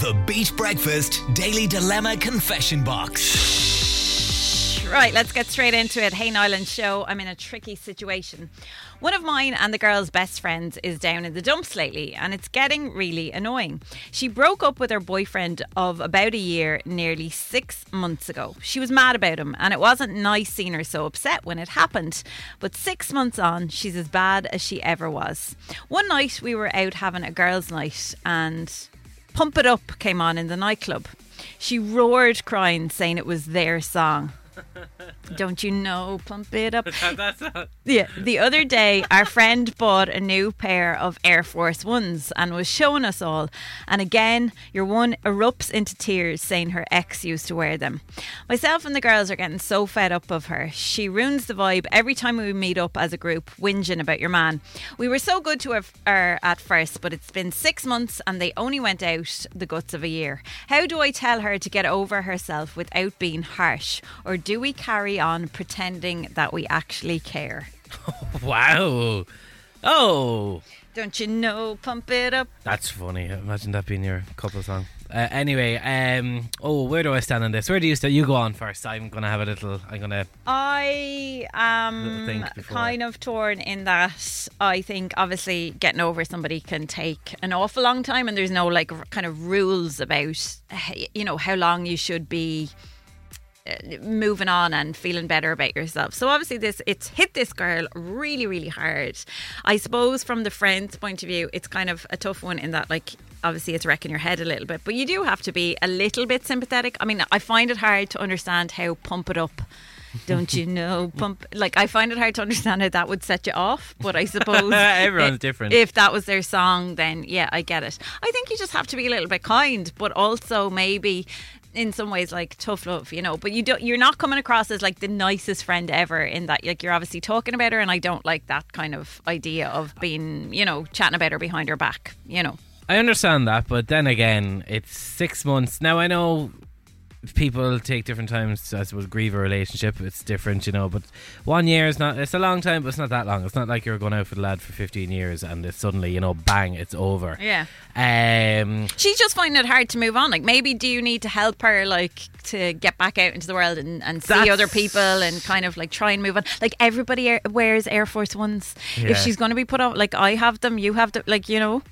The Beat Breakfast Daily Dilemma Confession Box. Right, let's get straight into it. Hey, Nyland Show. I'm in a tricky situation. One of mine and the girl's best friends is down in the dumps lately, and it's getting really annoying. She broke up with her boyfriend of about a year nearly six months ago. She was mad about him, and it wasn't nice seeing her so upset when it happened. But six months on, she's as bad as she ever was. One night, we were out having a girls' night, and Pump It Up came on in the nightclub. She roared crying, saying it was their song. Don't you know? Pump it up. That's not. Yeah. The other day, our friend bought a new pair of Air Force Ones and was showing us all. And again, your one erupts into tears, saying her ex used to wear them. Myself and the girls are getting so fed up of her. She ruins the vibe every time we meet up as a group, whinging about your man. We were so good to her, her at first, but it's been six months and they only went out the guts of a year. How do I tell her to get over herself without being harsh? Or do we carry on pretending that we actually care? Wow. Oh, Don't you know? Pump it up. that's funny. Imagine that being your couple song. Uh, anyway, um, oh, where do I stand on this? Where do you stand? You go on first. I'm gonna have a little. I'm gonna. I am kind of torn in that I think obviously getting over somebody can take an awful long time, and there's no like r- kind of rules about you know how long you should be moving on and feeling better about yourself. So obviously this it's hit this girl really really hard. I suppose from the friend's point of view it's kind of a tough one in that like obviously it's wrecking your head a little bit, but you do have to be a little bit sympathetic. I mean, I find it hard to understand how pump it up don't you know pump like I find it hard to understand how that would set you off, but I suppose Everyone's i- different. If that was their song, then yeah, I get it. I think you just have to be a little bit kind, but also maybe in some ways like tough love, you know. But you don't you're not coming across as like the nicest friend ever in that like you're obviously talking about her and I don't like that kind of idea of being, you know, chatting about her behind her back, you know. I understand that, but then again, it's six months. Now I know people take different times to, I suppose, grieve a relationship. It's different, you know. But one year is not. It's a long time, but it's not that long. It's not like you're going out for the lad for 15 years and it's suddenly, you know, bang, it's over. Yeah. Um, She's just finding it hard to move on. Like maybe do you need to help her like to get back out into the world and, and see other people and kind of like try and move on. Like everybody air, wears Air Force Ones. Yeah. If she's going to be put on, like I have them, you have them. Like you know.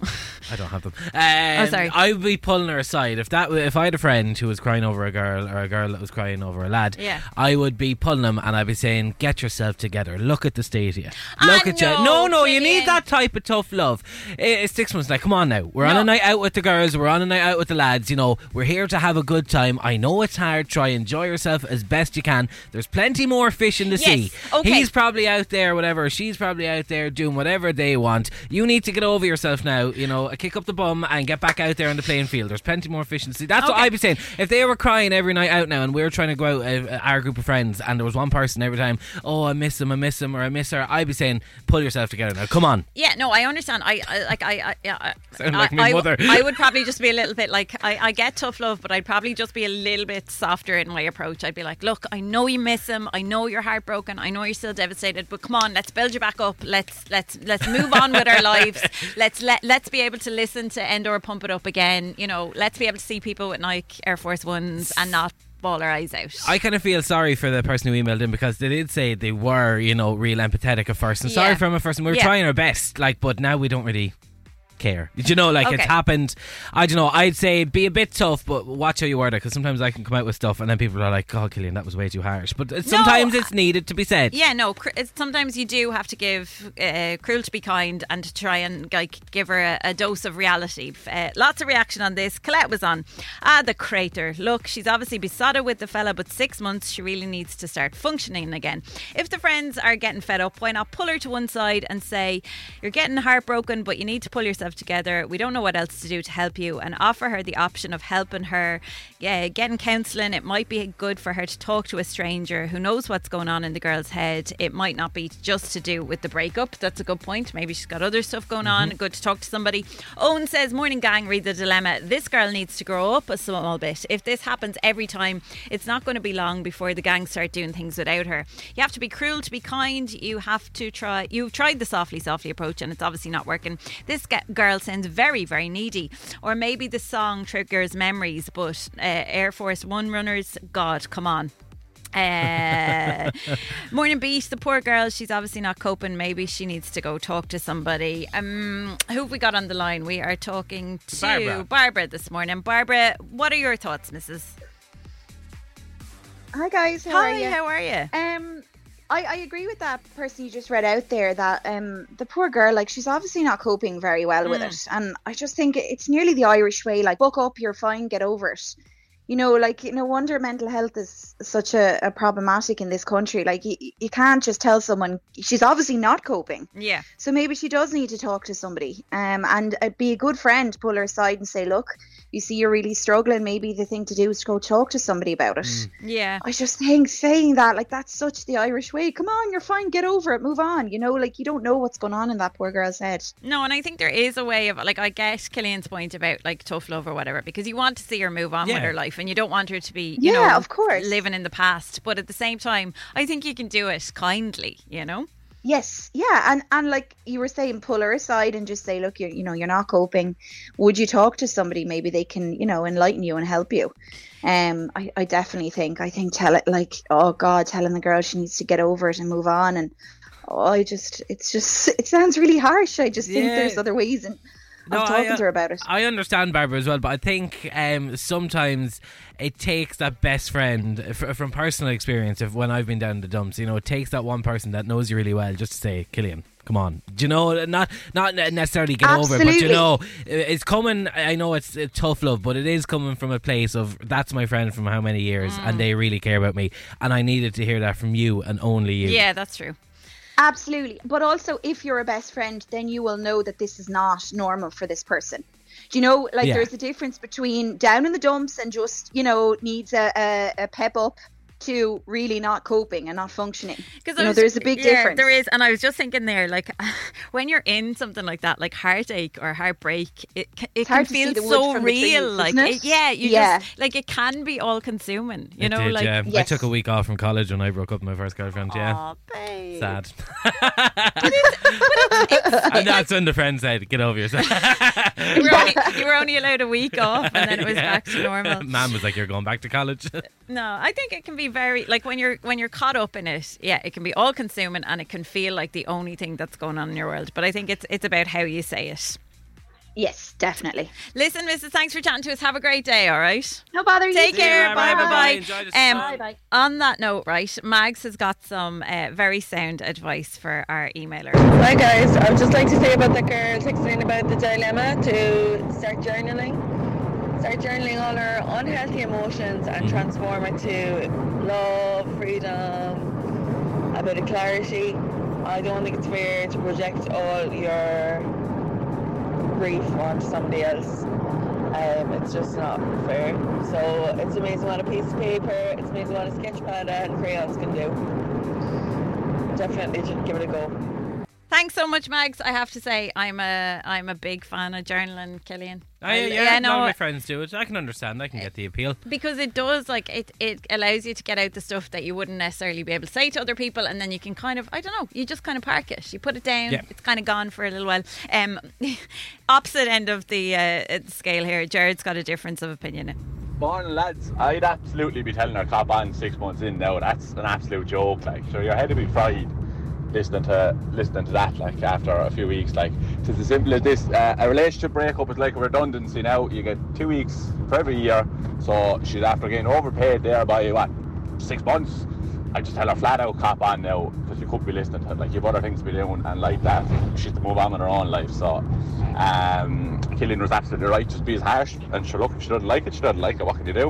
I don't have them. Um, Oh, sorry. I would be pulling her aside if that if I had a friend who was crying over a girl or a girl that was crying over a lad. Yeah. I would be pulling them and I'd be saying, "Get yourself together. Look at the state you. I Look at you. know, No, no, you need that type of tough love. It's six months now. Come on now. We're on a night out with the girls. We're on a night out with the lads. You know, we're here to have a good time. I know it's hard. Try enjoy yourself as best you can. There's plenty more fish in the Yes, sea. okay. He's probably out there, whatever. She's probably out there doing whatever they want. You need to get over yourself now. You know, kick up the bum and get back out there on the playing field. There's plenty more fish in the sea. That's what I'd be saying. If they were crying every night out now, and we were trying to go out, uh, our group of friends, and there was one person every time, oh, I miss him, I miss him, or I miss her, I'd be saying, pull yourself together now. Come on. Yeah, no, I understand. I, I like I, I, yeah, I, Sound like I, my I- mother. I would probably just be a little bit like I, I get tough love, but I'd probably just be a little bit softer in my approach. I'd be like, look, I know you miss him. I know you're heartbroken. I know you're still devastated. But come on, let's build you back up. Let's let's let's move on with our lives. Let's let let's be able to listen to Endor pump it up again. You know, let's be able to see people with Nike Air Force Ones and not ball our eyes out. I kind of feel sorry for the person who emailed in because they did say they were, you know, real empathetic at first. And sorry Yeah. for him at first. And we were Yeah. trying our best, like, but now we don't really care. Do you know, like, it's happened. I don't know. I'd say be a bit tough, but watch how you word it because sometimes I can come out with stuff and then people are like, God, Killian, that was way too harsh. But sometimes it's needed to be said. Yeah, no. Cr- it's, sometimes you do have to give uh, cruel to be kind and to try and like give her a, a dose of reality. Uh, lots of reaction on this. Colette was on. Ah, the crater. Look, she's obviously besotted with the fella, but six months she really needs to start functioning again. If the friends are getting fed up, why not pull her to one side and say, "You're getting heartbroken, but you need to pull yourself together. We don't know what else to do to help you," and offer her the option of helping her. Yeah, getting counselling. It might be good for her to talk to a stranger who knows what's going on in the girl's head. It might not be just to do with the breakup. That's a good point. Maybe she's got other stuff going on. Mm-hmm. Good to talk to somebody. Owen says, Morning gang, read the dilemma. This girl needs to grow up a small bit. If this happens every time, it's not going to be long before the gang start doing things without her. You have to be cruel to be kind. You have to try. You've tried the softly, softly approach, and it's obviously not working. This girl sounds very, very needy. Or maybe the song triggers memories, but uh, Air Force One runners, God, come on. Uh, Morning Beat, the poor girl, she's obviously not coping. Maybe she needs to go talk to somebody. Um, who have we got on the line? We are talking to Barbara. Barbara this morning. Barbara, what are your thoughts, Mrs. Hi guys, how Hi, are you? how are you? Um, I, I agree with that person you just read out there that um the poor girl like she's obviously not coping very well with Mm. it, and I just think it's nearly the Irish way like buck up, you're fine, get over it. You know, like no wonder mental health is such a, a problematic in this country. Like you, you can't just tell someone she's obviously not coping. Yeah. So maybe she does need to talk to somebody, um, and uh, be a good friend. Pull her aside and say, "Look, you see, you're really struggling. Maybe the thing to do is to go talk to somebody about it." Yeah. I was just think saying that, like, that's such the Irish way. Come on, you're fine. Get over it. Move on. You know, like you don't know what's going on in that poor girl's head. No, and I think there is a way of like I get Killian's point about like tough love or whatever because you want to see her move on with her life and you don't want her to be you Yeah, know of course. living in the past. But at the same time, I think you can do it kindly. You know. Yes, yeah, and and like you were saying, pull her aside and just say, look, you're you know you're not coping. Would you talk to somebody? Maybe they can you know enlighten you and help you. Um, I, I definitely think I think tell it like oh God, telling the girl she needs to get over it and move on and. Oh, I just, it's just, it sounds really harsh. I just think there's other ways in, No, talking I, to her about it. I understand Barbara as well, but I think um, sometimes it takes that best friend f- from personal experience. Of when I've been down the dumps, you know, it takes that one person that knows you really well just to say, "Killian, come on." Do you know? Not not necessarily get over it, but you know, it's coming. I know it's tough love, but it is coming from a place of that's my friend from how many years, and they really care about me, and I needed to hear that from you and only you. Yeah, that's true. Absolutely. But also, if you're a best friend, then you will know that this is not normal for this person. Do you know, like, Yeah. there's a difference between down in the dumps and just, you know, needs a, a, a pep up to really not coping and not functioning. Because You know, there's a big yeah, difference. There is, and I was just thinking there, like when you're in something like that, like heartache or heartbreak, it ca- it can hard to see feel so real. trees, like it? it- yeah, you Yeah. just like it can be all consuming. You It know, did, like yeah. I took a week off from college when I broke up with my first girlfriend. Yeah, Aw, babe. sad. and that's when the friend said, "Get over yourself." You were, only, you were only allowed a week off, and then it was Yeah. back to normal. Man was like, "You're going back to college." No, I think it can be very like when you're when you're caught up in it. Yeah, it can be all consuming, and it can feel like the only thing that's going on in your world. But I think it's it's about how you say it. Yes, definitely. Listen, Mrs. Thanks for chatting to us. Have a great day. All right. No bother. you Take too. care. Bye. Bye. Bye. Enjoy the Um. Bye-bye. On that note, right, Mags has got some uh, very sound advice for our emailer. Hi guys, I would just like to say about the girl texting about the dilemma to start journaling. Start journaling all her unhealthy emotions and transform it to love, freedom, a bit of clarity. I don't think it's fair to project all your grief onto somebody else. Um, it's just not fair. So it's amazing what a piece of paper, it's amazing what a sketch pad and crayons can do. Definitely just give it a go. Thanks so much, Mags. I have to say, I'm a I'm a big fan of journaling, Killian. Oh, yeah, I- yeah, yeah, a lot no, of my friends do it. I can understand. I can get the appeal. because it does like it it allows you to get out the stuff that you wouldn't necessarily be able to say to other people and then you can kind of I don't know you just kind of park it you put it down Yeah. it's kind of gone for a little while um opposite end of the uh, scale here Jared's got a difference of opinion Morning, lads. I'd absolutely be telling her cop on six months in now. That's an absolute joke. Like, sure, your head would be fried listening to listening to that. Like, after a few weeks, like, it's as simple as this. Uh, a relationship breakup is like a redundancy. Now you get two weeks for every year. So she's after getting overpaid there by what six months. I just tell her flat out cop on now because you could be listening to it. Like, you've other things to be doing, and like that, she's to move on with her own life. So, um, Killian was absolutely right. Just be as harsh, and sure, look, if she doesn't like it, she doesn't like it. What can you do?